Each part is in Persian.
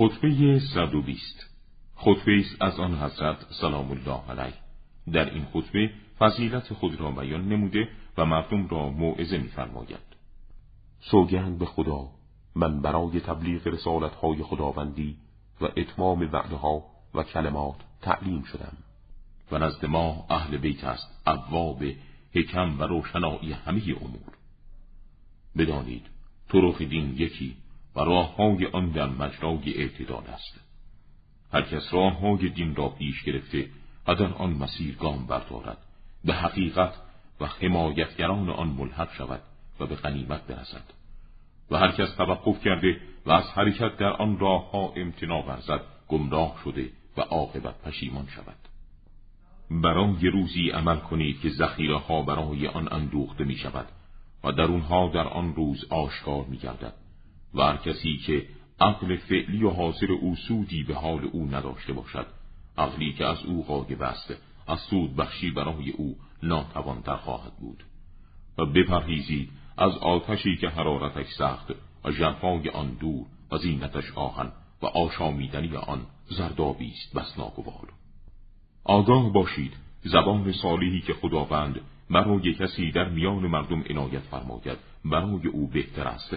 خطبه 120 خطبه است از آن حضرت سلام الله علیه. در این خطبه فضیلت خود را بیان نموده و مردم را موعظه می‌فرماید. سوگند به خدا من برای تبلیغ رسالت های خداوندی و اتمام وعده ها و کلمات تعلیم شدم. و نزد ما اهل بیت است ابواب حکم و روشنایی همه امور. بدانید طرق دین یکی و راه های آن در مجرای اعتدال است. هر کس راه های دین را پیش گرفته و در آن مسیر گام بردارد. به حقیقت و حمایتگران آن ملحق شود و به غنیمت برسد. و هر کس توقف کرده و از حرکت در آن راه ها امتناع ورزد گمراه شده و عاقبت پشیمان شود. برای روزی عمل کنید که ذخیره ها برای آن اندوخته می شود و درونها در آن روز آشکار می گردد و هر کسی که عقل فعلی و حاضر او سودی به حال او نداشته باشد عقلی که از او غایب است از سود بخشی برای او ناتوانتر خواهد بود. و بپرهیزید از آتشی که حرارتش سخت و ژرفای آن دور و زینتش آهن و آشامیدنی آن زردابی است بس ناگوار. آگاه باشید زبان صالحی که خداوند برای کسی در میان مردم عنایت فرماید برای او بهتر است.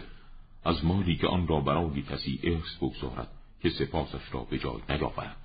از مالی که آن را برای کسی ارث بگذارد که سپاسش را به جای نیاورد.